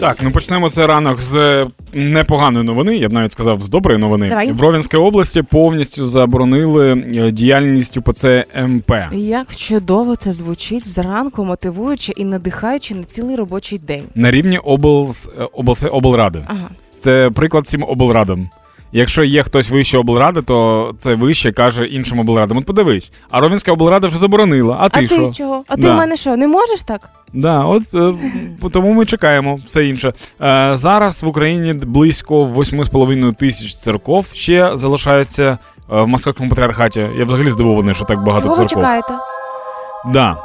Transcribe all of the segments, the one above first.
Так, ну почнемо цей ранок з непоганої новини. Я б навіть сказав з доброї новини. Давай. В Ровенській області повністю заборонили е, діяльність УПЦ МП. Як чудово це звучить зранку, мотивуючи і надихаючи на цілий робочий день. на рівні облс, е, облради. Ага. Це приклад всім облрадам. Якщо є хтось вище облради, то це вище каже іншим облрадам. От подивись, а Ровенська облрада вже заборонила. А ти а що? ти чого? А ти Да. в мене що, не можеш так? Да, от е, тому ми чекаємо все інше. Е, зараз в Україні близько 8,5 тисяч церков ще залишаються е, в московському патріархаті. Я взагалі здивований, що так багато Чого ви чекаєте? Да.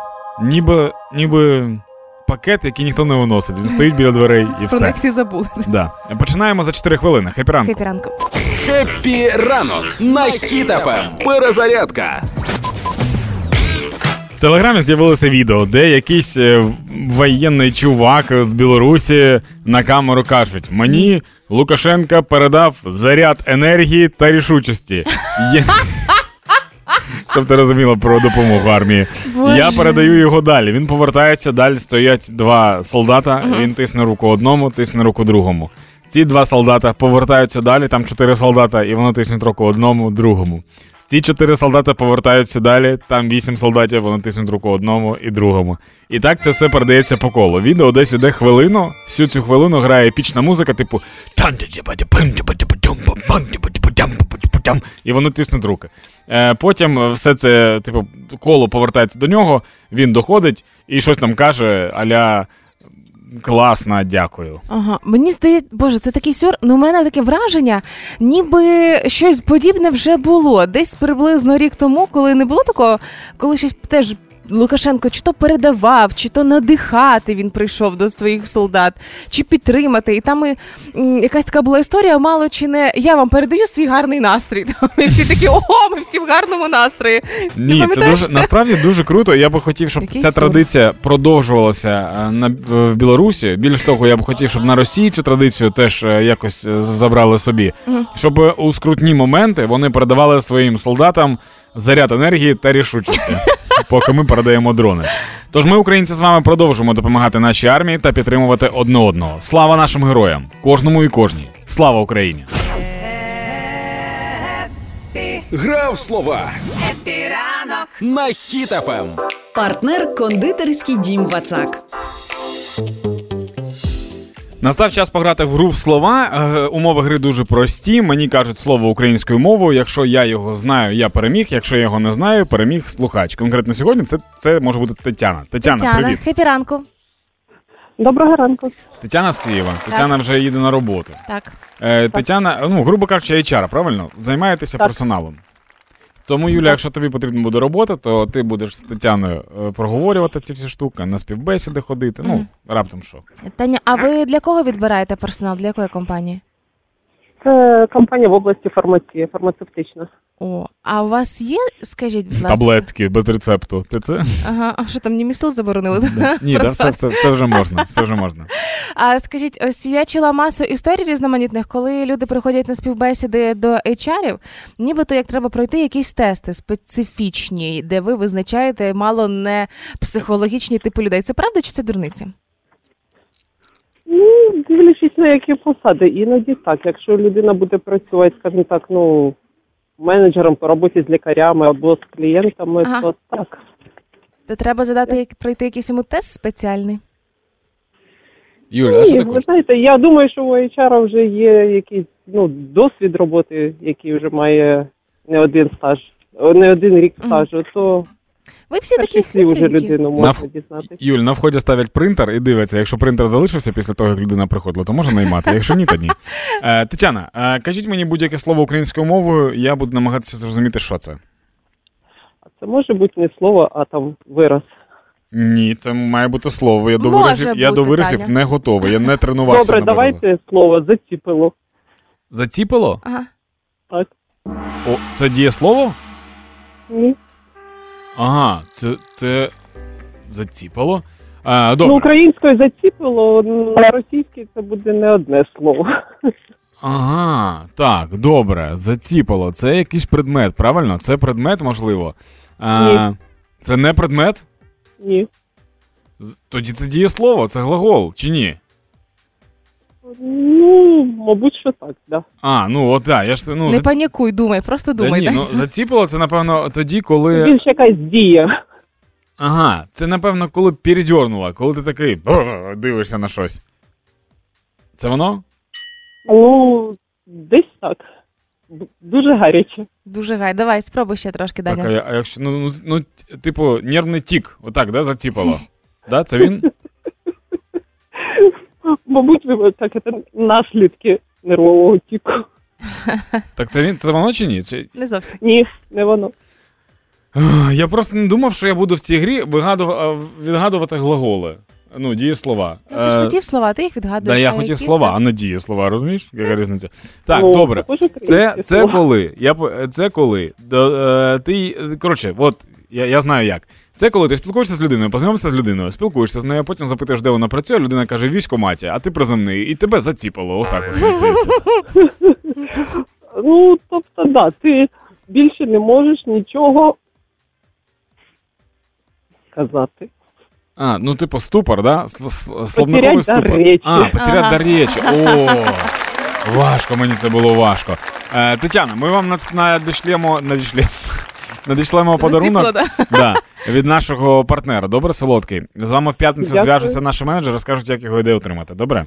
Ніби, ніби пакет, який ніхто не виносить. Він стоїть біля дверей і Про все. них всі забули. Да. Починаємо за 4 хвилини. Хепі ранку. Хепі ранку. Хеппі ранок на хітафем. Перезарядка. В телеграмі з'явилося відео, де якийсь е, воєнний чувак з Білорусі на камеру кажуть: мені Лукашенка передав заряд енергії та рішучості. Є... Щоб ти розуміла про допомогу армії. Боже. Я передаю його далі. Він повертається, далі стоять два солдата. Він тисне руку одному, тисне руку другому. Ці два солдата повертаються далі, там чотири солдата, і вони тиснуть руку одному, другому. Ці чотири солдати повертаються далі, там вісім солдатів, вони тиснуть руку одному і другому. І так це все передається по колу. Відео десь іде хвилину, всю цю хвилину грає епічна музика, типу. І вони тиснуть руки. Е, потім все це, типу, коло повертається до нього, він доходить і щось там каже, аля класно, дякую. Ага, мені здається, боже, це такий сюр. Ну, у мене таке враження, ніби щось подібне вже було. Десь приблизно рік тому, коли не було такого, коли щось теж. Лукашенко чи то передавав, чи то надихати він прийшов до своїх солдат, чи підтримати. І там і, якась така була історія, мало чи не я вам передаю свій гарний настрій. Ми всі такі, ого, ми всі в гарному настрої. Ні, це дуже насправді дуже круто. Я би хотів, щоб Який ця сюр. традиція продовжувалася е, на в Білорусі. Більш того, я б хотів, щоб на Росії цю традицію теж е, якось е, забрали собі, Мгм. щоб у скрутні моменти вони передавали своїм солдатам заряд енергії та рішучості, поки ми передаємо дрони. Тож ми, українці, з вами продовжимо допомагати нашій армії та підтримувати одне одного. Слава нашим героям, кожному і кожній. Слава Україні! Гра в слова на Хіт-ФМ. Партнер кондитерський дім Вацак. Настав час пограти в гру в слова. Е, умови гри дуже прості. Мені кажуть слово українською мовою. Якщо я його знаю, я переміг. Якщо я його не знаю, переміг слухач. Конкретно сьогодні це, це може бути Тетяна. Тетяна, Тетяна, привіт. хепі ранку. Доброго ранку. Тетяна з Києва. Тетяна вже їде на роботу. Так. Е, Тетяна, ну грубо кажучи, HR, правильно? Займаєтеся Так. персоналом. Тому, Юля, якщо тобі потрібна буде робота, то ти будеш з Тетяною е, проговорювати ці всі штуки, на співбесіди ходити. Ну, раптом що. Таня, а ви для кого відбираєте персонал? Для якої компанії? Це компанія в області фармації, фармацевтична. О, а у вас є, скажіть, будь ласка, Таблетки без рецепту. Ти це? Ага, а що там мімісил заборонили? Ні, да, все, все, все вже можна. Все вже можна. А скажіть, ось я чула масу історій різноманітних, коли люди приходять на співбесіди до HR-ів, нібито як треба пройти якісь тести специфічні, де ви визначаєте мало не психологічні типи людей. Це правда чи це дурниці? Ну, дивлячись на які посади, іноді так. Якщо людина буде працювати, скажімо так, ну менеджером по роботі з лікарями або з клієнтами, Ага. то так. То треба задати як- пройти якийсь йому тест спеціальний. Юля, а що Ні, ви знаєте, я думаю, що у HR вже є якийсь ну, досвід роботи, який вже має не один стаж, не один рік стажу, то Ви всі такі хитренькі. людину На можна ф- дізнатися. Юль, на вході ставлять принтер і дивиться, якщо принтер залишився після того, як людина приходила, то можна наймати. Якщо ні, то ні. Е, Тетяна, е, кажіть мені будь-яке слово українською мовою, я буду намагатися зрозуміти, що це. Це може бути не слово, а там вираз. Ні, це має бути слово. Я до Може виразів, я до виразів Таня. не готовий. Я не тренувався. Добре, на виразах. давайте слово заціпило. Заціпило? Ага. Так. О, це дієслово? Ні. Ага, це, це заціпало. А, Ну, українською заціпило, на російській це буде не одне слово. Ага, так, добре, заціпало. Це якийсь предмет, правильно? Це предмет, можливо. А, Ні. Це не предмет? Ні. Тоді це дієслово, це глагол, чи ні? Ну, мабуть, що так, да. А, ну от так, я ж ну Не зац- панікуй, думай, просто Та думай. ні, так? ну заціпило це, напевно, тоді, коли. Більш якась дія. Ага, це напевно, коли передьорнула, коли ти такий дивишся на щось. Це воно? Ну, десь так. Дуже гаряче. Дуже гай. Давай, спробуй ще трошки, Даня. Так, а, я- а якщо, ну, ну, ну, типу, нервний тік, отак, да, заціпало. Да, це він? Мабуть, ви так, це наслідки нервового тіку. Так це він, це воно чи ні? Чи... Не зовсім. Ні, не воно. Я просто не думав, що я буду в цій грі вигадува- відгадувати глаголи. Ну, дієслова. Ну, ти ж Е, хотів слова, ти їх відгадуєш. Да, я а хотів слова, це? а не дієслова, розумієш? Яка різниця? Так, Ну, добре. Це, це коли? Я, це коли? До, е, ти, е, коротше, от я, я знаю як. Це коли ти спілкуєшся з людиною, познайомишся з людиною, спілкуєшся з нею, потім запитуєш, де вона працює, людина каже військоматі, а ти приземний, і тебе заціпало. Отак от мені здається. Ну, тобто, да, ти більше не можеш нічого сказати. А, ну типу ступор, да? Словниковий Потерять дар ступор. речі. А, потерять Ага. дар речі. О, важко мені це було важко. Е, Тетяна, ми вам нац- надішлємо, надішлємо, надішлемо подарунок Заціпало, да? да, від нашого партнера. Добре, солодкий. З вами в п'ятницю Дякую. зв'яжуться наші менеджери, розкажуть, як його ідею отримати. Добре?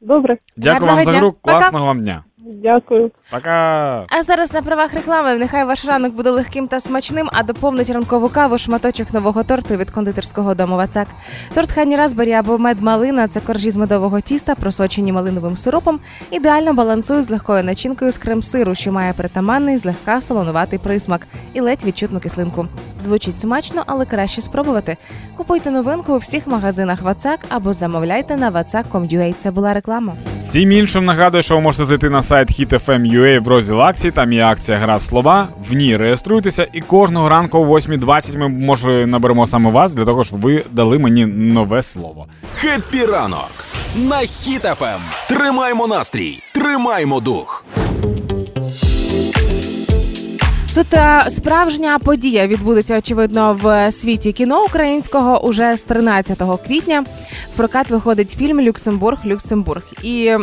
Добре, Дякую Гарного вам за дня. гру. Класного вам дня. Дякую. Пока. А зараз на правах реклами нехай ваш ранок буде легким та смачним, а доповнить ранкову каву шматочок нового торту від кондитерського дому Вацак. Торт Хані Разбері або мед малина це коржі з медового тіста, просочені малиновим сиропом, ідеально балансують з легкою начинкою з крем-сиру, що має притаманний, злегка солонуватий присмак і ледь відчутну кислинку. Звучить смачно, але краще спробувати. Купуйте новинку у всіх магазинах Вацак або замовляйте на vatsak.com.ua. Це була реклама. Всім іншим нагадую, що ви можете зайти на сайт HitFM.ua в розділ акцій. Там є акція Гра в слова. В ній реєструйтеся, і кожного ранку о 8.20 ми може наберемо саме вас для того, щоб ви дали мені нове слово. Happy ранок на Хіт-ФМ. Тримаймо настрій, тримаймо дух. Тут е, справжня подія відбудеться очевидно в світі кіно українського уже з 13 квітня. В прокат виходить фільм Люксембург Люксембург. І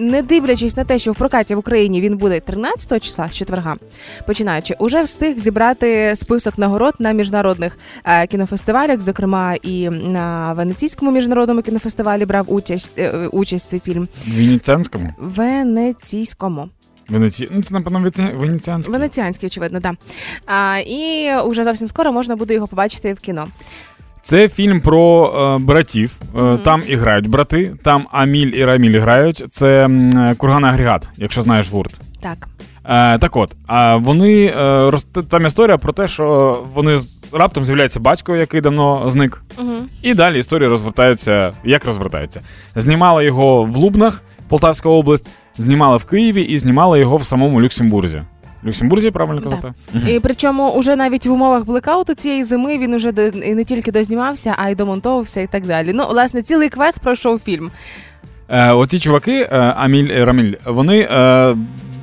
не дивлячись на те, що в прокаті в Україні він буде 13 числа з четверга, починаючи, уже встиг зібрати список нагород на міжнародних е, кінофестивалях, зокрема і на Венеційському міжнародному кінофестивалі брав участь е, участь цей фільм. Венеціанському? Венеційському. Венеці... Ну, це, напевно, венеціанський. Венеціанський, очевидно, да. А, і уже зовсім скоро можна буде його побачити в кіно. Це фільм про е, братів. Е, Там і грають брати, там Аміль і Раміль грають. Це м, курган агрегат, якщо знаєш гурт. Так. Е, так от, а вони е, роз- там історія про те, що вони раптом з'являється батько, який давно зник. Угу. І далі історія розвертається, як розвертається. Знімали його в Лубнах, Полтавська область, знімали в Києві і знімали його в самому Люксембурзі. Люксембурзі, правильно казати? Мгм. І причому уже навіть в умовах блекауту цієї зими він уже до, і не тільки дознімався, а й домонтовувався і так далі. Ну, власне, цілий квест пройшов фільм. Е, оці чуваки, е, Аміль і Раміль, вони е,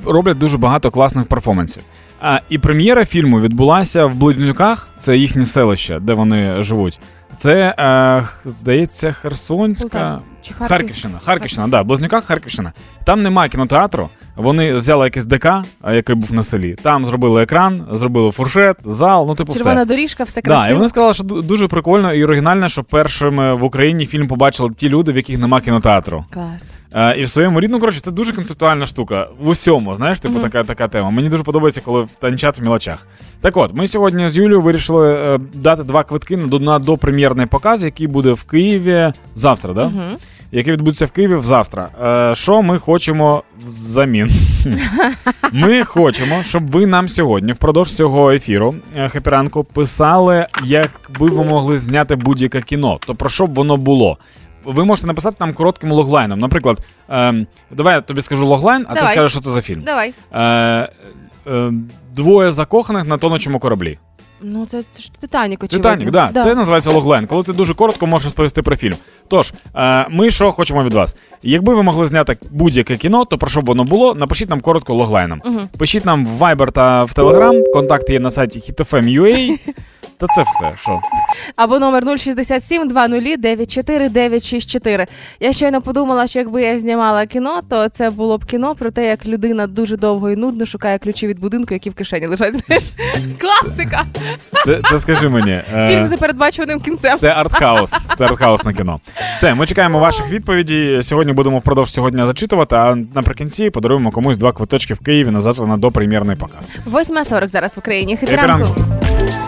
роблять дуже багато класних перформансів. А, і прем'єра фільму відбулася в Близнюках, це їхнє селище, де вони живуть. Це, е, здається, Херсонська. Чи Харківська? Харківщина, Харківщина, да, Близнюках Харківщина. Там немає кінотеатру. Вони взяли якийсь ДК, який був на селі. Там зробили екран, зробили фуршет, зал, ну типу Червона все. доріжка, все Да, і вони сказали, що дуже прикольно і оригінально, що першими в Україні фільм побачили ті люди, в яких немає кінотеатру. Клас. Е, і в своєму рідному, коротше, це дуже концептуальна штука. В усьому, знаєш, типу, така, така тема. Мені дуже подобається, коли танчать в мілочах. Так от, ми сьогодні з Юлією вирішили е, дати два квитки на, на допрем'єрний показ, який буде в Києві завтра, да? Угу. Який відбудеться в Києві завтра. Е, що ми хочемо взамін? ми хочемо, щоб ви нам сьогодні, впродовж цього ефіру хепіранку, писали, якби ви могли зняти будь-яке кіно. То про що б воно було? Ви можете написати нам коротким логлайном. Наприклад, ем, давай я тобі скажу логлайн, а ти скажеш, що це за фільм. Давай. Е, е, двоє закоханих на тонучому кораблі. Ну, це, ж Титанік, очевидно. Титанік, да, Це називається логлайн. Коли це дуже коротко, можеш розповісти про фільм. Тож, е, ми що хочемо від вас? Якби ви могли зняти будь-яке кіно, то про що б воно було, напишіть нам коротко логлайном. Угу. Пишіть нам в Viber та в Telegram, контакти є на сайті hitfm.ua. Та це все. Що? Або номер 067 20 94 964. Я щойно подумала, що якби я знімала кіно, то це було б кіно про те, як людина дуже довго і нудно шукає ключі від будинку, які в кишені лежать. Класика! Це, це скажи мені. е, Фільм з непередбачуваним кінцем. Це артхаус. Це артхаус на кіно. Все, ми чекаємо ваших відповідей. Сьогодні будемо впродовж сьогодні зачитувати, а наприкінці подаруємо комусь два квиточки в Києві на завтра на допрем'єрний показ. 8.40 зараз в Україні. Хеппі Хепіранку. ранку.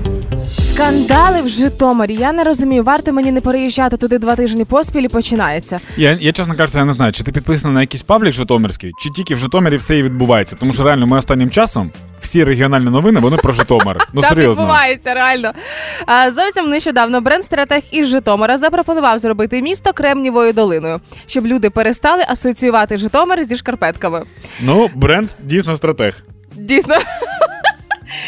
Скандали в Житомирі. Я не розумію, варто мені не переїжджати туди два тижні поспіль і починається. Я, я чесно кажучи, я не знаю, чи ти підписаний на якийсь паблік Житомирський, чи тільки в Житомирі все і відбувається. Тому що реально ми останнім часом всі регіональні новини вони про Житомир. Ну Там серйозно. відбувається реально. А, зовсім нещодавно бренд-стратег із Житомира запропонував зробити місто Кремнівою долиною, щоб люди перестали асоціювати Житомир зі шкарпетками. Ну, бренд дійсно стратег. Дійсно,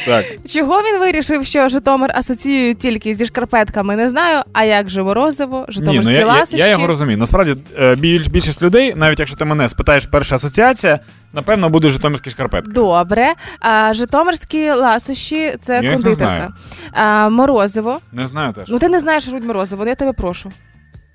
Так. чого він вирішив, що Житомир асоціюють тільки зі шкарпетками, не знаю. А як же морозиво, Ні, ну я, я, ласощі? я його розумію. Насправді е, біль- більшість людей, навіть якщо ти мене спитаєш перша асоціація, напевно, буде житомирські шкарпетки. Добре. А, Житомирські ласощі це Я їх не кондитерка. знаю. А, морозиво. Не знаю теж. Ну ти не знаєш Рудь Морозиво, я тебе прошу.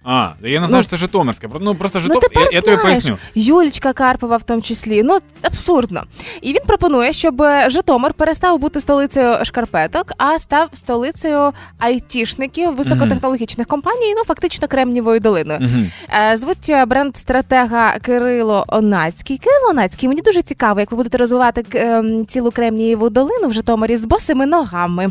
А, я не знаю, Ну, це Житомирське. Ну просто Ну, Житом... я, я тобі поясню. Юлічка Карпова в тому числі. Ну абсурдно. І він пропонує, щоб е, Житомир перестав бути столицею шкарпеток, а став столицею айтішників високотехнологічних компаній. Ну фактично Кремнівою долиною. Мгм. Е, Звуть е, бренд стратега Кирило Онацький. Кирило Онацький, мені дуже цікаво, як ви будете розвивати ем, цілу Кремнієву долину в Житомирі з босими ногами.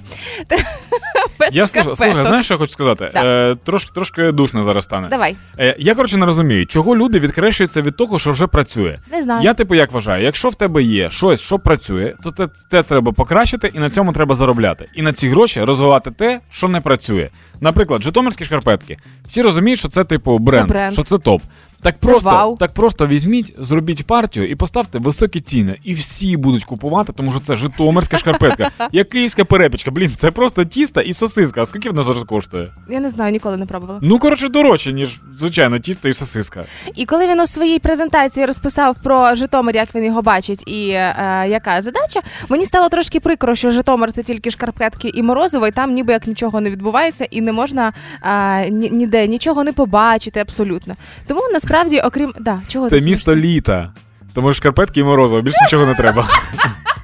Без Я слухай, слухай, знаєш, що я хочу сказати? Так. Е, трошки, трошки душно зараз стане. Давай, Е, я коротше не розумію, чого люди відкрещуються від того, що вже працює. не знаю. Я типу як вважаю, якщо в тебе є щось, що працює, то це, це треба покращити і на цьому треба заробляти. І на ці гроші розвивати те, що не працює. Наприклад, житомирські шкарпетки. Всі розуміють, що це типу бренд, бренд. що це топ. Так просто, вау. так просто візьміть, зробіть партію і поставте високі ціни. І всі будуть купувати, тому що це житомирська шкарпетка. Як київська перепічка. Блін, це просто тісто і сосиска. А скільки вона зараз коштує? Я не знаю, ніколи не пробувала. Ну, коротше, дорожче, ніж звичайно тісто і сосиска. І коли він у своїй презентації розписав про Житомир, як він його бачить, і е, яка задача, мені стало трошки прикро, що Житомир це тільки шкарпетки і морозиво, і там ніби як нічого не відбувається, і не можна е, ні- ніде нічого не побачити абсолютно. Тому насправді, окрім да, чого Це ти місто смієшся? літа. Тому що шкарпетки і морозиво, більше нічого не треба.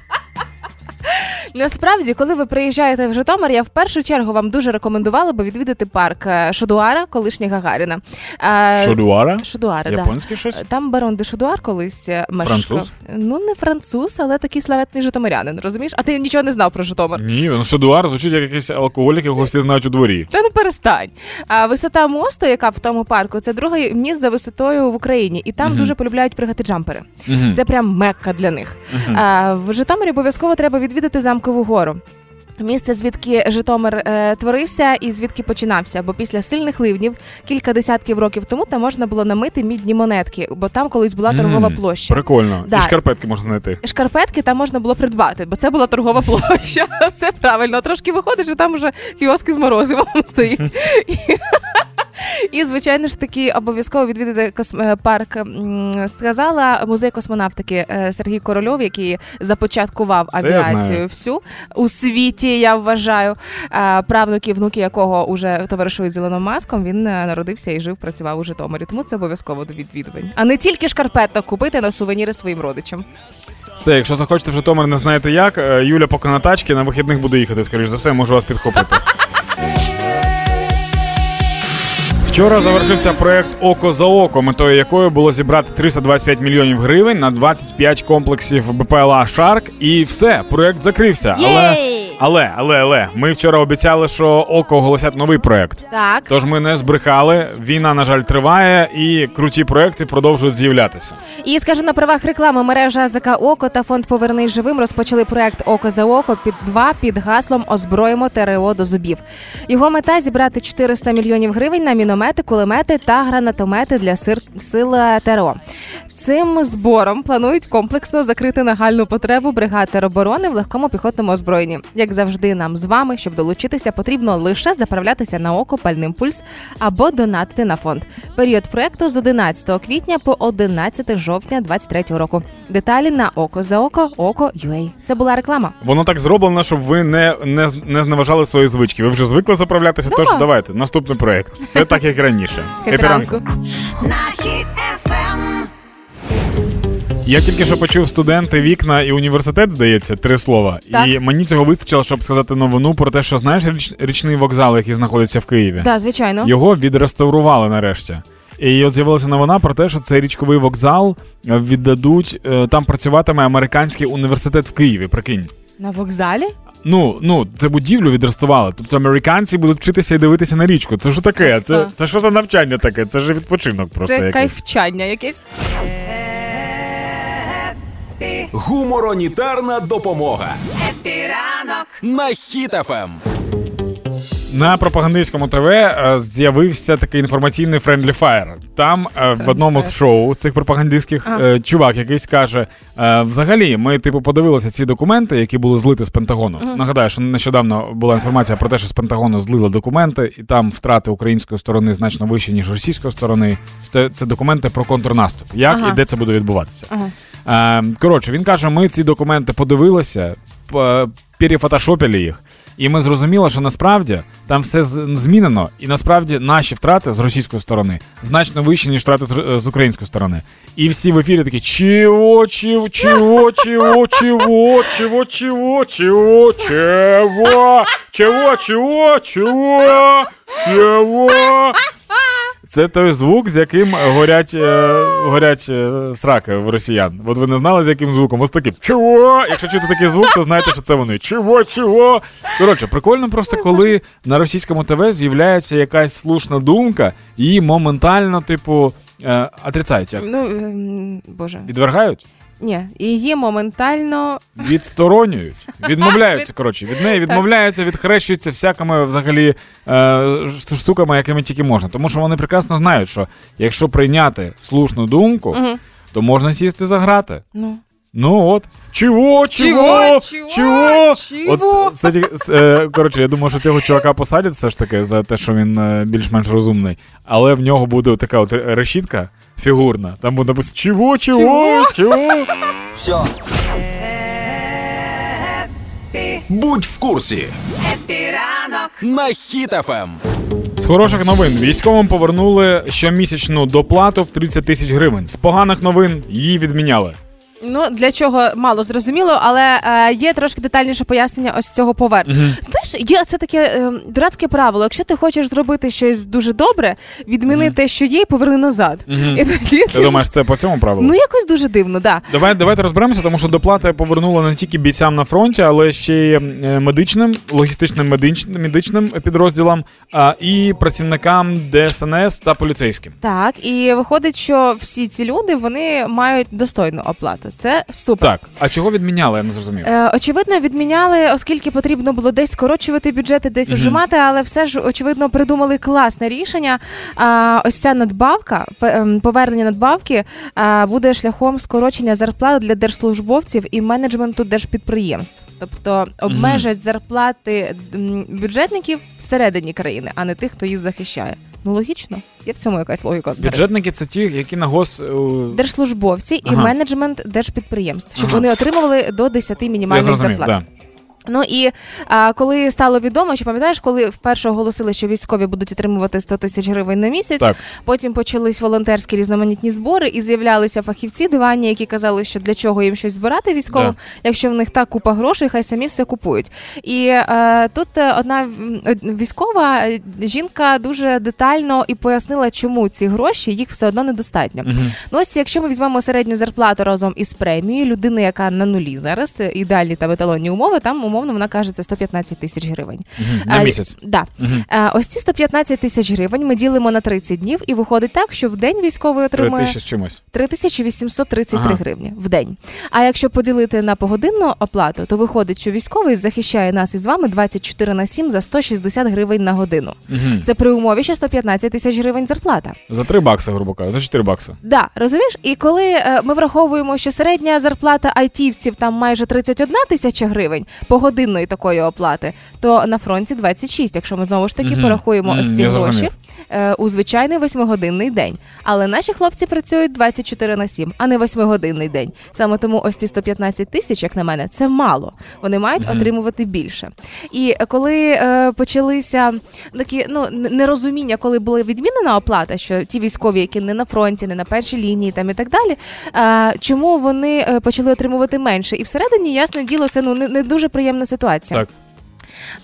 Насправді, коли ви приїжджаєте в Житомир, я в першу чергу вам дуже рекомендувала би відвідати парк е, Шодуара, колишній Гагаріна. Е, Шодуара? Шодуара, да. Щось? Там барон де Шудуар колись е, мешкав. Француз? Ну, не француз, але такий славетний житомирянин, розумієш? А ти нічого не знав про Житомир. Ні, ну Шодуар звучить як якийсь алкоголік, якого всі знають у дворі. Та ну перестань. А висота мосту, яка в тому парку, це друге міст за висотою в Україні, і там Мгм. дуже полюбляють пригати джампери. Мгм. Це прям мекка для них. Мгм. А, в Житомирі обов'язково треба відвідати замкову гору. Місце, звідки Житомир е, творився і звідки починався, бо після сильних ливнів кілька десятків років тому там можна було намити мідні монетки, бо там колись була торгова М, площа. Прикольно. Да. І шкарпетки можна знайти. Шкарпетки там можна було придбати, бо це була торгова площа. Все правильно. Трошки виходиш, і там вже кіоски з морозивом стоїть. І, звичайно ж таки, обов'язково відвідати е, парк. Сказала музей космонавтики е, Сергій Корольов, який започаткував авіацію всю у світі. Я вважаю. Правнуки, внуки якого уже товаришують з Ілоном Маском. Він е, народився і жив, працював у Житомирі. Тому це обов'язково до відвідувань. А не тільки шкарпеток купити на сувеніри своїм родичам. Це, якщо захочете в Житомир, не знаєте як, Юля поки на тачці, на вихідних буде їхати, скоріш за все, можу вас підхопити. Вчора завершився проект Око за око, метою якої було зібрати 325 мільйонів гривень на 25 комплексів БПЛА Шарк. І все, проект закрився. Але, але, але, але, ми вчора обіцяли, що око оголосять новий проект. Так. Тож ми не збрехали. Війна, на жаль, триває, і круті проекти продовжують з'являтися. І скажу на правах реклами мережа АЗК Око та фонд Повернись живим розпочали проект Око за око під два під гаслом Озброїмо ТРО до зубів. Його мета зібрати 400 мільйонів гривень на міномети, кулемети та гранатомети для сир... сил е, ТРО. Цим збором планують комплексно закрити нагальну потребу бригад тероборони в легкому піхотному озброєнні. Як завжди, нам з вами, щоб долучитися, потрібно лише заправлятися на око пальним пульс або донатити на фонд. Період проекту з 11 квітня по 11 жовтня 2023 року. Деталі на око за око, око UA. Це була реклама. Воно так зроблено, щоб ви не, не, не зневажали свої звички. Ви вже звикли заправлятися, Да. тож давайте, наступний проект. Все так, як раніше. Хеппі ранку. на хід ефем. Я тільки що почув студенти, вікна і університет, здається, три слова. Так. І мені цього вистачило, щоб сказати новину про те, що знаєш річ, річковий вокзал, який знаходиться в Києві. Так, звичайно. Його відреставрували нарешті. І от з'явилася новина про те, що цей річковий вокзал е, віддадуть. е, Там працюватиме американський університет в Києві. Прикинь. На вокзалі? Ну, ну, це будівлю відреставрували. Тобто американці будуть вчитися і дивитися на річку. Це що таке? Це, це що за навчання таке? Це ж відпочинок просто Це якийсь. кайфчання якесь. Гуморитарна допомога. Happy ранок на Хіт-ФМ. На пропагандистському ТВ е, з'явився такий інформаційний Friendly Fire. Там е, в одному з шоу цих пропагандистських А. е, чувак якийсь каже: взагалі, ми типу подивилися ці документи, які були злиті з Пентагону. Нагадаю, що нещодавно була інформація про те, що з Пентагону злили документи, і там втрати української сторони значно вищі, ніж російської сторони. Це, це документи про контрнаступ. Як Ага. і де це буде відбуватися? Ага. Е, коротше, він каже: ми ці документи подивилися, перефотошопили їх. І ми зрозуміли, що насправді там все змінено, і насправді наші втрати з російської сторони значно вищі, ніж втрати з, української сторони. І всі в ефірі такі: чого, чого, чого, чого, чого, чого, чого, чого, чого, чого, чого, чого, чого. Це той звук, з яким горять, е, горять е, сраки в росіян. От ви не знали, з яким звуком? Ось таким чого? Якщо чути такий звук, то знаєте, що це вони. Чого, чого? Коротше, прикольно просто, коли на російському ТВ з'являється якась слушна думка, її моментально, типу, е, отрицають. Як? Ну, ем, боже. Відвергають, Ні, її моментально відсторонюють, відмовляються. Коротше, від неї відмовляються, відхрещуються всякими взагалі е, штуками, якими тільки можна. Тому що вони прекрасно знають, що якщо прийняти слушну думку, угу. то можна сісти заграти. ну. Ну от. Чого? Чого? Чого? Чого? Чого? От, кстати, е, коротше, я думаю, що цього чувака посадять все ж таки за те, що він е, більш-менш розумний. Але в нього буде така от решітка фігурна. Там буде написано чого, чого, чого. Будь в курсі Happy ранок. на Ем. Хіт-ФМ. З хороших новин військовим повернули щомісячну доплату в 30 тисяч гривень. З поганих новин її відміняли. Ну для чого мало зрозуміло, але е, є трошки детальніше пояснення ось цього повернення. Знаєш, є це таке е, дурацьке правило. Якщо ти хочеш зробити щось дуже добре, відміни те, що є, і поверни назад. І тоді Ти думаєш, це по цьому правилу? ну якось дуже дивно, да. Давай, давайте розберемося, тому що доплати повернули не тільки бійцям на фронті, але ще й е, медичним, логістичним медичним, медичним підрозділам а, і працівникам ДСНС та поліцейським. Так, і виходить, що всі ці люди вони мають достойну оплату. Це супер. Так, а чого відміняли, я не зрозумів. Е, очевидно, відміняли, оскільки потрібно було десь скорочувати бюджети, десь ужимати, але все ж очевидно придумали класне рішення. А, ось ця надбавка, ем, повернення надбавки буде шляхом скорочення зарплат для держслужбовців і менеджменту держпідприємств. Тобто обмежать зарплати бюджетників всередині країни, а не тих, хто їх захищає. Ну логічно, є в цьому якась логіка. Бюджетники це ті, які на гос. держслужбовці Держслужбовці і менеджмент держпідприємств, щоб Ага. вони отримували до 10 Я мінімальних зарплат. да. Ну і а, коли стало відомо, що пам'ятаєш, коли вперше оголосили, що військові будуть отримувати 100 тисяч гривень на місяць, Так. потім почались волонтерські різноманітні збори, і з'являлися фахівці дивані, які казали, що для чого їм щось збирати військовим, Да. якщо в них так купа грошей, хай самі все купують. І е, тут е, одна військова е, жінка дуже детально і пояснила, чому ці гроші їх все одно недостатньо. Мгм. Ну ось якщо ми візьмемо середню зарплату разом із премією, людини, яка на нулі зараз, е, ідеальні та еталонні умови, там умовно вона каже, це 115 тисяч гривень. На місяць. Да. Ось ці 115 тисяч гривень ми ділимо на 30 днів, і виходить так, що в день військовий Три отримує тисячі з чимось. 3833 Ага. гривні в день. А якщо поділити на погодинну оплату, то виходить, що військовий захищає нас із вами 24 на 7 за 160 гривень на годину. Це при умові, що 115 тисяч гривень зарплата. За 3 бакси, грубо кажучи, за 4 бакси. Да, розумієш? І коли е, ми враховуємо, що середня зарплата айтівців там майже 31 тисяча гривень погодинної такої оплати, то на фронті 26, якщо ми знову ж таки Мгм. порахуємо Мгм, ось ці гроші е, у звичайний восьмигодинний день. Але наші хлопці працюють 24 на 7, а не восьмигодинний день. Саме тому ось ці 115 тисяч, як на мене, це мало. Вони мають Мгм. отримувати більше. І коли е, почалися такі ну нерозуміння, коли була відмінена оплата, що ті військові, які не на фронті, не на першій лінії, там і так далі, е, чому вони е, почали отримувати менше? І всередині, ясне діло, це ну не, не дуже приємна ситуація. Так.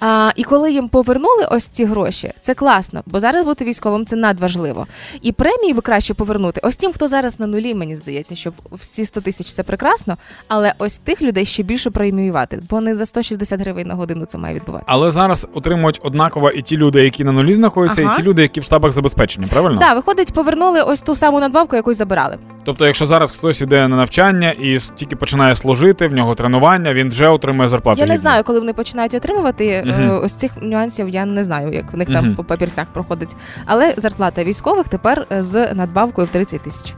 А, і коли їм повернули ось ці гроші, це класно, бо зараз бути військовим це надважливо. І премії би краще повернути. Ось тим, хто зараз на нулі, мені здається, що в ці 100 тисяч це прекрасно, але ось тих людей ще більше преміювати, бо не за 160 гривень на годину це має відбуватися. Але зараз отримують однаково і ті люди, які на нулі знаходяться, Ага. і ті люди, які в штабах забезпечення, правильно? Так, виходить, повернули ось ту саму надбавку, яку забирали. Тобто, якщо зараз хтось іде на навчання і тільки починає служити, в нього тренування, він вже отримує зарплату. Я не гідну. знаю, коли вони починають отримувати Мгм. ось цих нюансів. Я не знаю, як в них там Мгм. по папірцях проходить. Але зарплата військових тепер е, з надбавкою в 30 тисяч.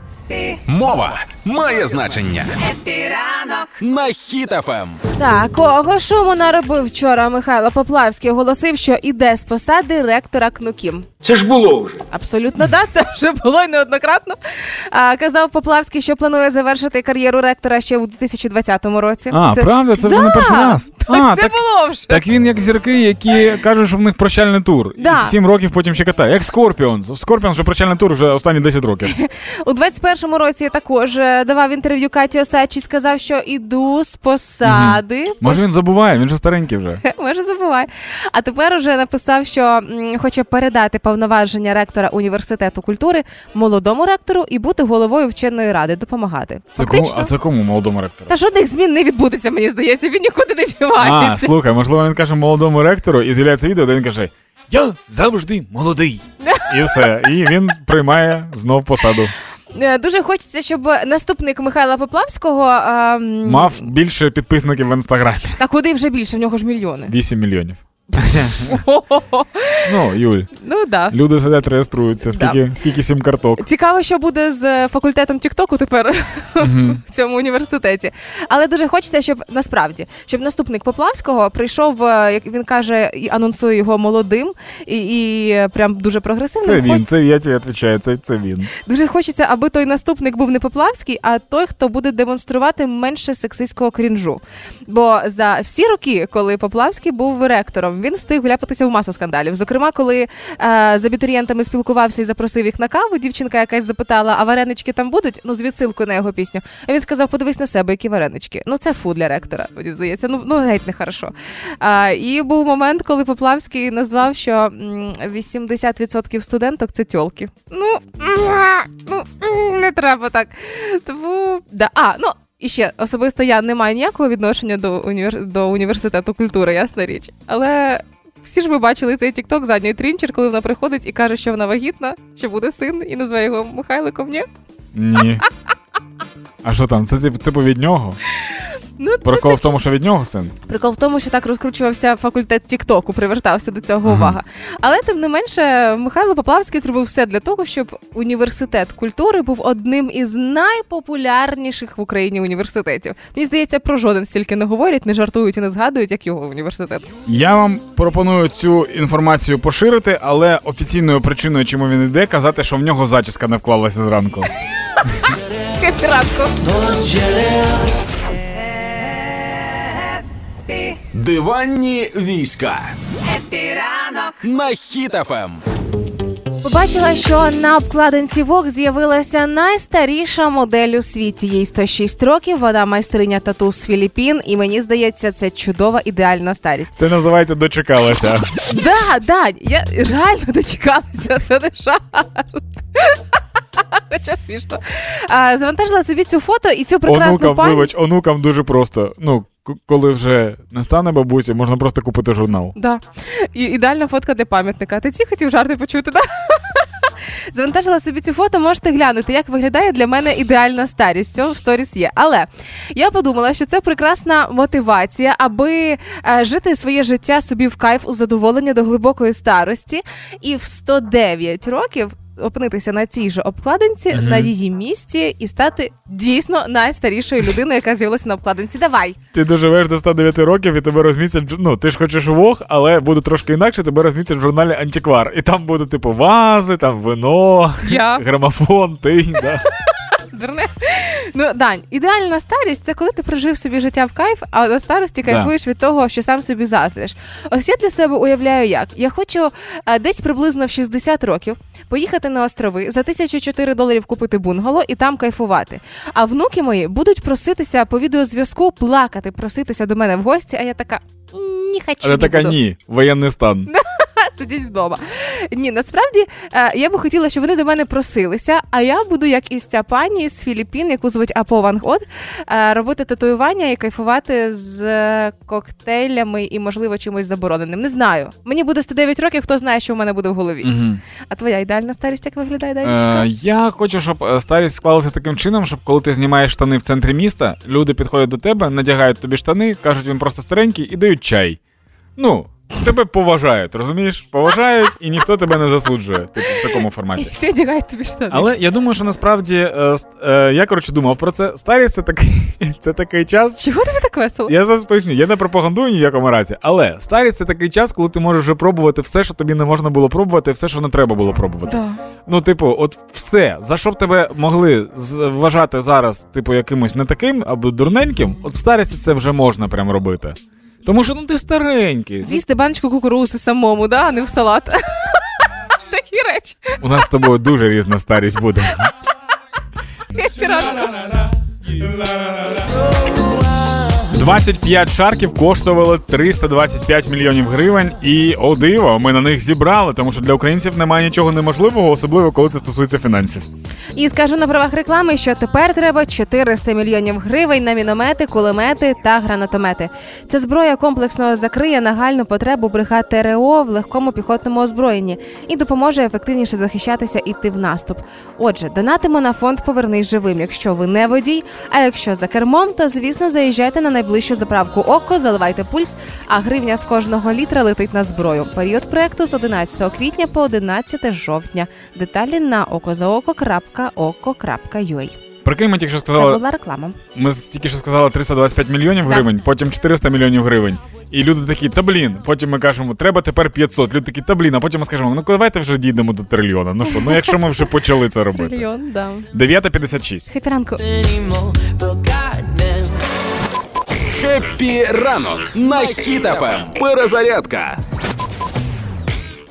Мова має значення. Happy ранок. На Ем. Хіт-ФМ. Так, кого шуму наробив вчора Михайло Поплавський оголосив, що іде з посади ректора КНУКІМ. Це ж було вже. Абсолютно да, це вже було й неоднократно. А, казав Поплавський, що планує завершити кар'єру ректора ще у 2020 році. А, правда, це вже не перший раз. А, це так, було вже. так він як зірки, які кажуть, що в них прощальний тур. Да. І сім років потім ще катає. Як Scorpions. Scorpions, що прощальний тур вже останні 10 років. У 21-му році також е, давав інтерв'ю Каті Осадчій, сказав, що іду з посади. Може він забуває, він же старенький вже. Може, забувай. А тепер уже написав, що хоче передати повноваження ректора університету культури молодому ректору і бути головою вченої ради, допомагати. Це кому, а це кому молодому ректору? Та жодних змін не відбудеться, мені здається. Він нікуди не А, слухай, можливо, він каже молодому ректору і з'являється відео, де він каже: Я завжди молодий. І все. І він приймає знов посаду. Е, Дуже хочеться, щоб наступник Михайла Поплавського а, Мав більше підписників в інстаграмі. Та куди вже більше? В нього ж мільйони. 8 мільйонів. Ну, Юль, Ну да. люди сидять, реєструються. Скільки, скільки сім карток. Цікаво, що буде з факультетом Тіктоку тепер в цьому університеті. Але дуже хочеться, щоб насправді щоб наступник Поплавського прийшов, е, як він каже, і анонсує його молодим і, і прям дуже прогресивним. Це він, це я тобі відповідаю, це, це він. Дуже хочеться, аби той наступник був не Поплавський, а той, хто буде демонструвати менше сексистського крінжу. Бо за всі роки, коли Поплавський був ректором, він встиг вляпатися в масу скандалів. Зокрема, коли е, з абітурієнтами спілкувався і запросив їх на каву, дівчинка якась запитала, а варенички там будуть? Ну, з відсилкою на його пісню. А він сказав: подивись на себе, які варенички. Ну, це фу для ректора, мені здається. Ну, ну геть не хорошо. А, і був момент, коли Поплавський назвав, що м, 80% студенток це тьолки. Ну, ну не треба так. Тому да. А, ну. І ще особисто я не маю ніякого відношення до, універ... до університету культури, ясна річ. Але всі ж ви бачили цей тікток задньої трінчер, коли вона приходить і каже, що вона вагітна, що буде син, і називає його Михайликом. Ні? Ні. А що там? Це типу від нього? Ну, Прикол в тому, що від нього син. Прикол в тому, що так розкручувався факультет Тіктоку, привертався до цього Ага. увага. Але тим не менше, Михайло Поплавський зробив все для того, щоб університет культури був одним із найпопулярніших в Україні університетів. Мені здається, про жоден стільки не говорять, не жартують і не згадують, як його університет. Я вам пропоную цю інформацію поширити, але офіційною причиною, чому він іде, казати, що в нього зачіска не вклалася зранку. Ранку. Happy, Диванні війська. Happy ранок. На Ем. Хіт-ФМ. Побачила, що на обкладинці Vogue з'явилася найстаріша модель у світі. Їй 106 років. Вона майстриня тату з Філіппін, і мені здається, це чудова ідеальна старість. Це називається дочекалася. Да, да, я реально дочекалася, це не жарт. Хоча смішно. А, завантажила собі цю фото і цю прекрасну Онукам, пані. вибач, онукам дуже просто. Ну, коли вже не стане бабусі, можна просто купити журнал. Да. І ідеальна фотка для пам'ятника. Ти ці хотів жарти почути, да? Завантажила собі цю фото, можете глянути, як виглядає для мене ідеальна старість. Все в сторіс є. Але я подумала, що це прекрасна мотивація, аби е, жити своє життя собі в кайф у задоволення до глибокої старості. І в 109 років опинитися на цій же обкладинці, Мгм. на її місці і стати дійсно найстарішою людиною, яка з'явилася на обкладинці. Давай! Ти доживеш до 109 років і тебе розмістять. Ну, ти ж хочеш вог, але буде трошки інакше, тебе розмістять в журналі Антиквар. І там буде, типу, вази, там вино, Я. грамофон, ти. Да. Дурне. Ну, Дань, ідеальна старість це коли ти прожив собі життя в кайф, а на старості Да. кайфуєш від того, що сам собі заздриш. Ось я для себе уявляю, як я хочу е, десь приблизно в 60 років поїхати на острови за 1004 доларів купити бунгало і там кайфувати. А внуки мої будуть проситися по відеозв'язку, плакати, проситися до мене в гості, а я така. «М, Не хочу. Але не така буду». ні, воєнний стан. сидіть вдома. Ні, насправді е, я би хотіла, щоб вони до мене просилися, а я буду, як і ця пані з Філіппін, яку звуть Апо Ван Гот, е, робити татуювання і кайфувати з е, коктейлями і, можливо, чимось забороненим. Не знаю. Мені буде 109 років, хто знає, що в мене буде в голові. Угу. А твоя ідеальна старість як виглядає Данечка? Е, я хочу, щоб старість склалася таким чином, щоб коли ти знімаєш штани в центрі міста, люди підходять до тебе, надягають тобі штани, кажуть, він просто старенький, і дають чай. Ну, тебе поважають, розумієш? Поважають, і ніхто тебе не засуджує, типу, в такому І форматі. всі одягають тобі штани. Але я думаю, що насправді е, е, я коротше думав про це. Старість це такий, це такий час. Чого тобі так весело? Я зараз поясню, я не пропагандую ні в разі, але старість це такий час, коли ти можеш вже пробувати все, що тобі не можна було пробувати, все, що не треба було пробувати. Да. Ну, типу, от все, за що б тебе могли вважати зараз, типу, якимось не таким або дурненьким, от в старості це вже можна прям робити. Тому що ну ти старенький. З'їсти баночку кукурузи самому, да, а не в салат. Такі речі. У нас з тобою дуже різна старість буде. Такі ранку. 25 шарків коштували 325 мільйонів гривень, і о диво, ми на них зібрали, тому що для українців немає нічого неможливого, особливо коли це стосується фінансів. І скажу на правах реклами, що тепер треба 400 мільйонів гривень на міномети, кулемети та гранатомети. Ця зброя комплексно закриє нагальну потребу бригад ТРО в легкому піхотному озброєнні і допоможе ефективніше захищатися і йти в наступ. Отже, донатимо на фонд Повернись живим, якщо ви не водій. А якщо за кермом, то звісно заїжджайте на найближчу заправку око, заливайте пульс, а гривня з кожного літра летить на зброю. Період проекту з 11 квітня по 11 жовтня. Деталі на okozaoko.oko.ua. Прикинь, ми тільки що Це була реклама. ми тільки що сказали 325 мільйонів Так. гривень, потім 400 мільйонів гривень. І люди такі, та блін. Потім ми кажемо, треба тепер 500. Люди такі, та блін, а потім ми скажемо, ну давайте вже дійдемо до трильйона. Ну що, ну якщо ми вже почали це робити. Трильйон, да. 9.56. Хеппі ранку. Хеппі ранок на Хіт-ФМ. Перезарядка.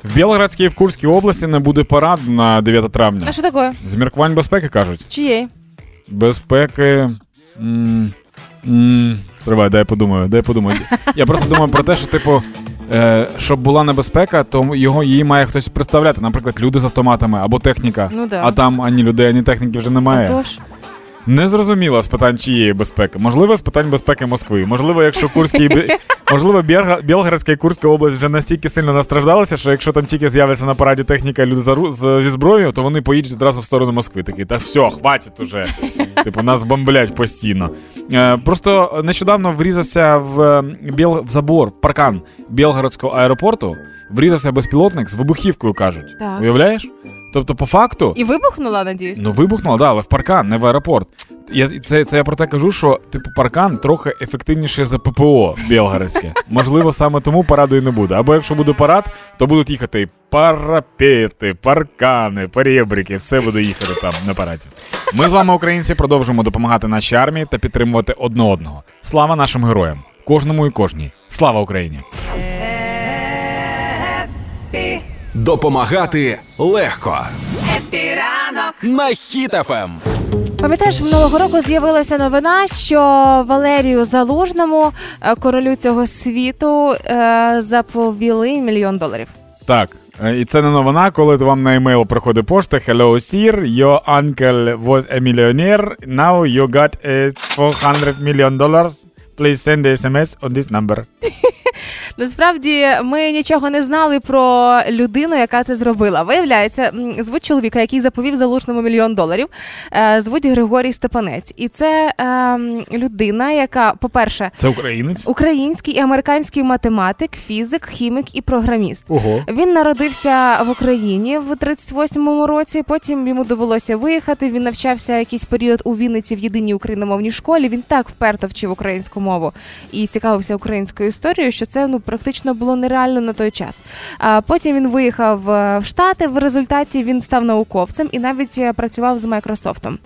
В Білградській і в Курській області не буде парад на 9 травня. А що таке? З міркувань безпеки кажуть. Чиєї? Безпеки. м, м, Стривай, дай я подумаю, дай я подумаю. Я просто думаю про те, що, типу, е, щоб була небезпека, то його її має хтось представляти. Наприклад, люди з автоматами або техніка. Ну да. А там ані людей, ані техніки вже немає. Тож. Не зрозуміло з питань чиєї безпеки. Можливо, з питань безпеки Москви. Можливо, якщо Курський можливо, Білградська і Курська область вже настільки сильно настраждалися, що якщо там тільки з'явиться на параді техніка люди за ру- з- зі зброєю, то вони поїдуть одразу в сторону Москви. Такі, та все, хватить уже. Типу, нас бомблять постійно. Е, просто нещодавно врізався в, е, Біл... в забор, в паркан Білгородського аеропорту. Врізався безпілотник з вибухівкою, кажуть. Так. Уявляєш? Тобто, по факту. І вибухнула, надіюсь? Ну, вибухнуло, да, але в паркан, не в аеропорт. Я, це, це я про те кажу, що типу паркан трохи ефективніше за ППО Білгородське. Можливо, саме тому параду і не буде. Або якщо буде парад, то будуть їхати парапети, паркани, перебрики, все буде їхати там на параді. Ми з вами, українці, продовжуємо допомагати нашій армії та підтримувати одне одного. Слава нашим героям! Кожному і кожній. Слава Україні! Допомагати легко. Happy ранок. На Хіт-ФМ. Пам'ятаєш, минулого року з'явилася новина, що Валерію Залужному, е, королю цього світу, е, заповіли мільйон доларів. Так, е, і це не новина, коли вам на емейл приходить пошта Hello, sir, your uncle was a millionaire, now you got a 400 million dollars. please send the SMS on this number. Насправді ми нічого не знали про людину, яка це зробила. Виявляється, звуть чоловіка, який заповів залужному мільйон доларів. е, Звуть Григорій Степанець. І це ем, людина, яка, по-перше, Це українець? український і американський математик, фізик, хімік і програміст. Ого. Він народився в Україні в 38-му році. Потім йому довелося виїхати. Він навчався якийсь період у Вінниці в єдиній україномовній школі. Він так вперто вчив українську мову і цікавився українською історією, що це ну практично було нереально на той час. А потім він виїхав е, в Штати. В результаті він став науковцем і навіть е, працював з Майкрософтом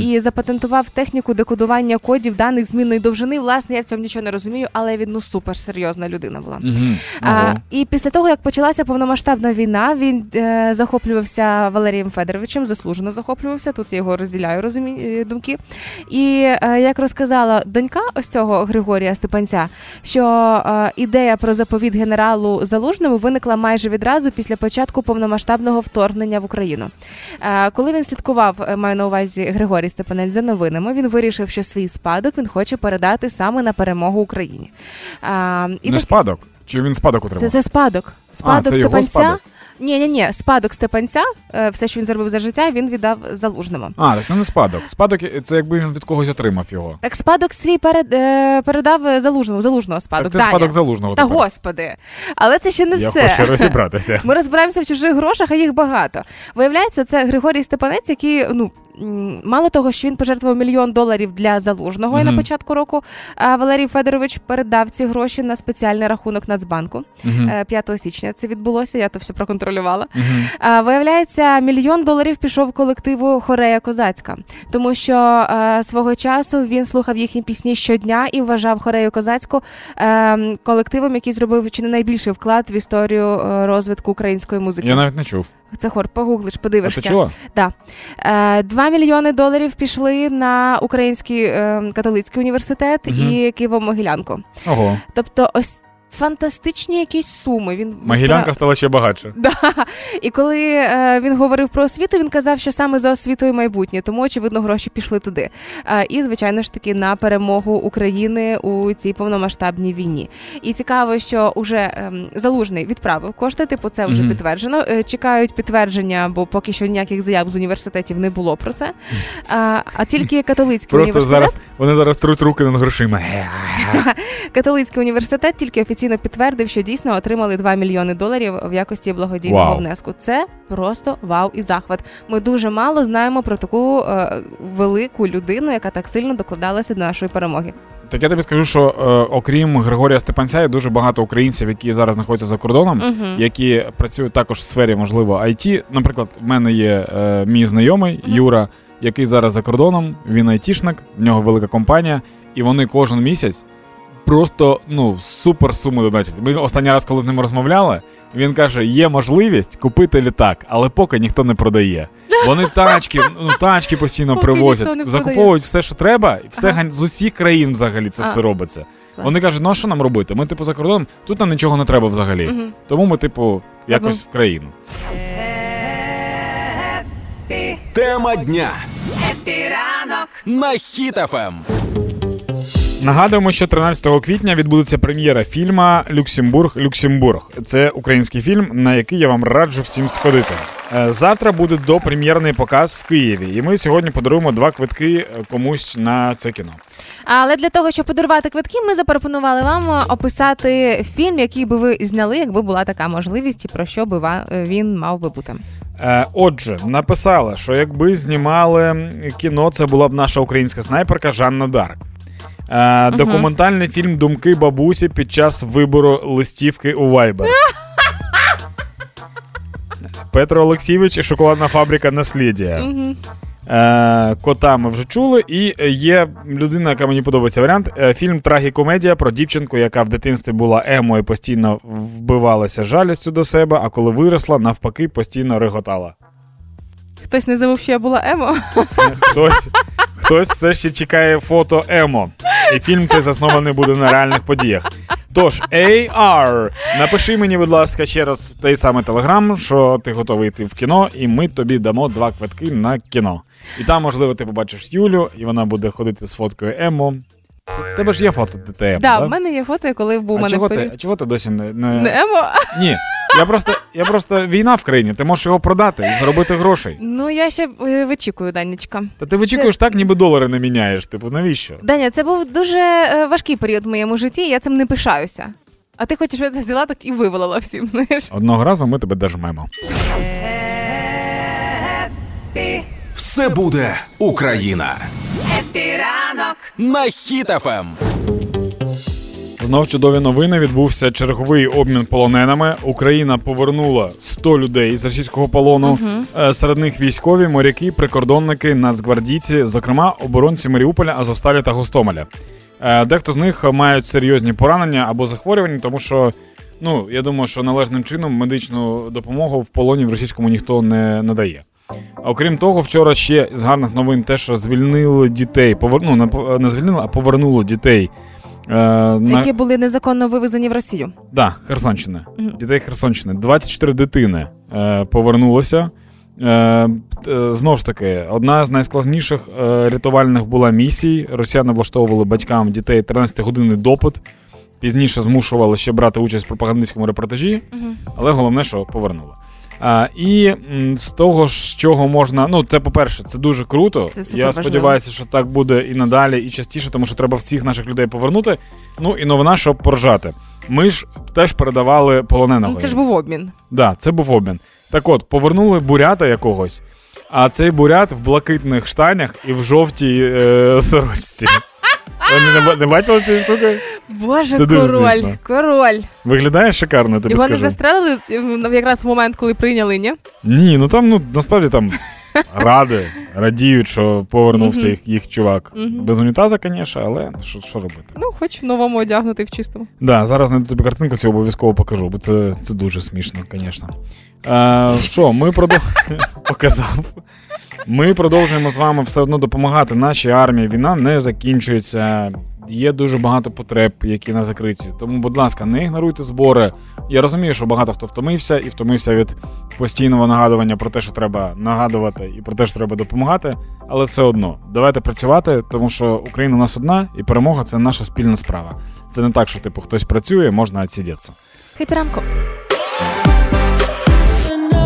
і запатентував техніку декодування кодів даних змінної довжини. Власне, я в цьому нічого не розумію, але він ну супер серйозна людина була. Мгм. А, і після того, як почалася повномасштабна війна, він е, захоплювався Валерієм Федоровичем, заслужено захоплювався. Тут я його розділяю розумі... е, думки. І е, як розказала донька ось цього Григорія Степанця, що е, ідея про заповіт генералу Залужному виникла майже відразу після початку повномасштабного вторгнення в Україну. Е, коли він слідкував, е, маю на увазі Григорій Степанець за новинами, він вирішив, що свій спадок він хоче передати саме на перемогу Україні. Е, і Не так- спадок. Чи він спадок отримав? це, це спадок. Спадок це його спадок? Ні, ні, ні, спадок Степанця, е, все, що він зробив за життя, він віддав залужному. А, так це не спадок. Спадок це якби він від когось отримав його. Так спадок свій перед, е, передав е, залужному, залужного спадок. Так це Даня. спадок залужного. Та тепер. господи. Але це ще не Я все. хочу розібратися. Ми розбираємося в чужих грошах, а їх багато. Виявляється, це Григорій Степанець, який ну. Мало того, що він пожертвував мільйон доларів для залужного, і на початку року а Валерій Федорович передав ці гроші на спеціальний рахунок Нацбанку. Мгм. Е, 5 січня це відбулося. Я то все проконтролювала. Мгм. А, Виявляється, мільйон доларів пішов колективу Хорея Козацька, тому що е, свого часу він слухав їхні пісні щодня і вважав Хорею Козацьку е, колективом, який зробив чи не найбільший вклад в історію е, розвитку української музики. Я навіть не чув. Це хор, погуглиш, А подивишся. ти чула? Да. Е, Два мільйони доларів пішли на Український е, католицький університет угу. і Києво-Могилянку. Ого. Тобто, ось фантастичні якісь суми. Він Могилянка стала ще багатше. Да. І коли е, він говорив про освіту, він казав, що саме за освітою майбутнє, тому очевидно гроші пішли туди. Е, і звичайно ж таки на перемогу України у цій повномасштабній війні. І цікаво, що уже ем, залужний відправив кошти. Типу, це вже Мгм. підтверджено. Е, чекають підтвердження, бо поки що ніяких заяв з університетів не було про це. А, а тільки католицький Просто університет. зараз вони зараз труть руки над грошима. Католицький університет тільки офіційно підтвердив, що дійсно отримали 2 мільйони доларів в якості благодійного Вау. внеску. Це просто вау і захват. Ми дуже мало знаємо про таку е, велику людину, яка так сильно докладалася до нашої перемоги. Так я тобі скажу, що е, окрім Григорія Степанця, є дуже багато українців, які зараз знаходяться за кордоном, Мгм. які працюють також в сфері, можливо, IT. Наприклад, в мене є е, мій знайомий Мгм. Юра, який зараз за кордоном. Він айтішник, в нього велика компанія, і вони кожен місяць просто ну супер суми донатять. Ми останній раз, коли з ним розмовляли, він каже: є можливість купити літак, але поки ніхто не продає. Вони тачки, ну тачки постійно Поки привозять, закуповують все, що треба, і все Ага. з усіх країн взагалі це А. все робиться. Клас. Вони кажуть, ну а що нам робити? Ми, типу, за кордоном, тут нам нічого не треба взагалі. Тому ми, типу, якось в країну. Тема дня епіранок. на Ем. Нагадуємо, що 13 квітня відбудеться прем'єра фільма Люксембург Люксембург. Це український фільм, на який я вам раджу всім сходити. Е, Завтра буде допрем'єрний показ в Києві, і ми сьогодні подаруємо два квитки е, комусь на це кіно. Але для того, щоб подарувати квитки, ми запропонували вам е, описати фільм, який би ви зняли, якби була така можливість, і про що би він мав би бути. Отже, написала, що якби знімали кіно, це була б наша українська снайперка Жанна Дарк. Е, Документальний фільм Думки бабусі під час вибору листівки у Viber. Петро Олексійович і шоколадна фабрика Наслідія. Е, кота ми вже чули. І є людина, яка мені подобається варіант. Е, фільм Трагікомедія про дівчинку, яка в дитинстві була емо і постійно вбивалася жалістю до себе, а коли виросла, навпаки, постійно реготала. Хтось не забув, що я була емо. Хтось, хтось все ще чекає фото емо. І фільм цей заснований буде на реальних подіях. Тож, AR, напиши мені, будь ласка, ще раз в той самий телеграм, що ти готовий йти в кіно, і ми тобі дамо два квитки на кіно. І там, можливо, ти побачиш Юлю, і вона буде ходити з фоткою Емо В тебе ж є фото ДТМ. Да, так? в мене є фото, коли був у а, мене чого ти, а чого ти досі не. не... Немо. Ні. Я просто, я просто війна в країні, ти можеш його продати і заробити грошей. Ну я ще е, вичікую, Данечка. Та ти вичікуєш так, ніби долари не міняєш. Типу, навіщо? Даня, це був дуже е, важкий період в моєму житті, і я цим не пишаюся. А ти хочеш, щоб я це взяла так і вивалила всім, знаєш? Одного разу ми тебе дожмемо. Happy, Все буде Україна Happy ранок. на Ем. Хіт-ФМ. Знов чудові новини. Відбувся черговий обмін полоненими. Україна повернула 100 людей з російського полону. Е, Серед них військові, моряки, прикордонники, нацгвардійці, зокрема оборонці Маріуполя, Азовсталі та Гостомеля. Е, Дехто з них мають серйозні поранення або захворювання, тому що. Ну, я думаю, що належним чином медичну допомогу в полоні в російському ніхто не надає. А окрім того, вчора ще з гарних новин те, що звільнили дітей, повер... ну, не, не звільнили, а повернули дітей. Е, на... Які були незаконно вивезені в Росію. Да, Херсонщина. Мгм. Дітей Херсонщини. 24 дитини е, повернулося. Е, е, знову ж таки, одна з найскладніших е, рятувальних була місій. Росіяни влаштовували батькам дітей 13-годинний допит. Пізніше змушували ще брати участь в пропагандистському репортажі, але головне, що повернули. А, і з того, з чого можна. Ну, це по-перше, це дуже круто. Це супер Я важливо. сподіваюся, що так буде і надалі, і частіше, тому що треба всіх наших людей повернути. Ну і новина, щоб поржати. Ми ж теж передавали полоненого. Ну, це ж був обмін. Да, це був обмін. Так от, повернули бурята якогось, а цей бурят в блакитних штанях і в жовтій е, сорочці. Ви не, не бачили цієї штуки? Боже, Це дуже король, смішно. король. Виглядає шикарно, тобі Його скажу. не застрелили якраз в момент, коли прийняли, ні? Ні, ну там ну насправді там ради, радіють, що повернувся їх, їх чувак. Без унітаза, звісно, але що, що робити? Ну, хоч в новому одягнутий в чистому. Да, зараз знайду тобі картинку, цю обов'язково покажу, бо це, це дуже смішно, звісно. Що, ми продов... показав. Ми продовжуємо з вами все одно допомагати нашій армії. Війна не закінчується. Є дуже багато потреб, які не закриті. Тому, будь ласка, не ігноруйте збори. Я розумію, що багато хто втомився і втомився від постійного нагадування про те, що треба нагадувати, і про те, що треба допомагати. Але все одно давайте працювати, тому що Україна у нас одна, і перемога це наша спільна справа. Це не так, що типу хтось працює, можна відсидітися. Хепі.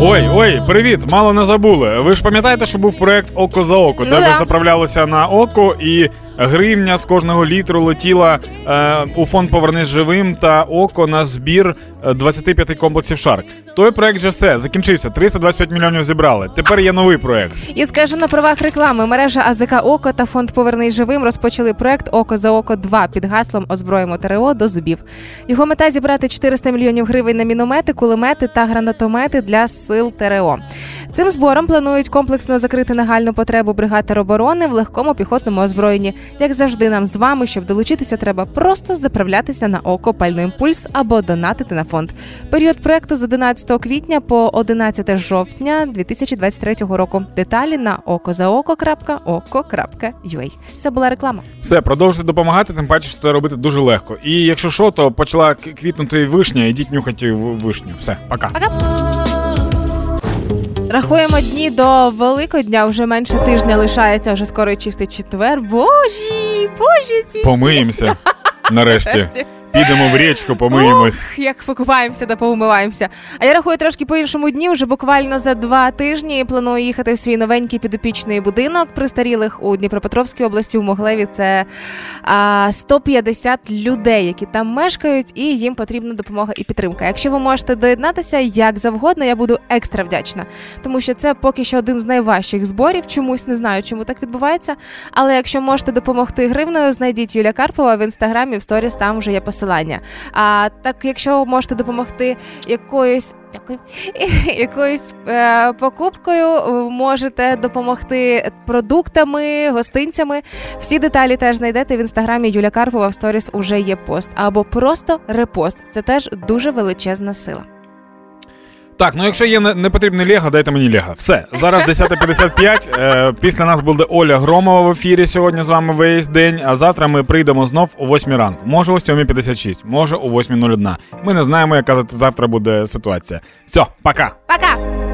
Ой, ой, привіт, мало не забули. Ви ж пам'ятаєте, що був проект Око за око, Ну де ви заправлялися на око, і гривня з кожного літру летіла е, у фонд Повернись живим та око на збір е, 25 комплексів Шарк. Той проект вже все закінчився. 325 мільйонів зібрали. Тепер є новий проект. І скажу на правах реклами. Мережа АЗК Око та фонд Повернись живим розпочали проект Око за око 2 під гаслом Озброємо ТРО до зубів. Його мета зібрати 400 мільйонів гривень на міномети, кулемети та гранатомети для сил ТРО. Цим збором планують комплексно закрити нагальну потребу бригад тероборони в легкому піхотному озброєнні. Як завжди, нам з вами, щоб долучитися, треба просто заправлятися на око пальним пульс або донатити на фонд. Період проекту з 11 квітня по 11 жовтня 2023 року. Деталі на okozaoko.oko.ua. Це була реклама. Все, продовжуйте допомагати, тим паче що це робити дуже легко. І якщо що, то почала квітнути вишня, ідіть нюхати вишню. Все, пока. Рахуємо дні до Великодня. Вже менше тижня лишається. Вже скоро чистий четвер. Божі, божі ці. Помиємося. Нарешті. Підемо в річку, помиємось. Ух, як покупаємося та поумиваємося. А я рахую трошки по іншому дні. Вже буквально за два тижні планую їхати в свій новенький підопічний будинок престарілих у Дніпропетровській області в Моглеві. Це а, 150 людей, які там мешкають, і їм потрібна допомога і підтримка. Якщо ви можете доєднатися як завгодно, я буду екстра вдячна, тому що це поки що один з найважчих зборів. Чомусь не знаю, чому так відбувається. Але якщо можете допомогти гривною, знайдіть Юля Карпова в інстаграмі, в сторіс там вже є посилання. А так, якщо можете допомогти якоюсь. Дякую. Якоюсь е, покупкою можете допомогти продуктами, гостинцями. Всі деталі теж знайдете в інстаграмі Юля Карпова в сторіс уже є пост або просто репост. Це теж дуже величезна сила. Так, ну якщо є не- непотрібний Лего, дайте мені Лего. Все, зараз 10.55. Е, після нас буде Оля Громова в ефірі сьогодні з вами весь день. А завтра ми прийдемо знов о 8 ранку. Може о 7.56, може о 8.01. Ми не знаємо, яка завтра буде ситуація. Все, пока. Пока!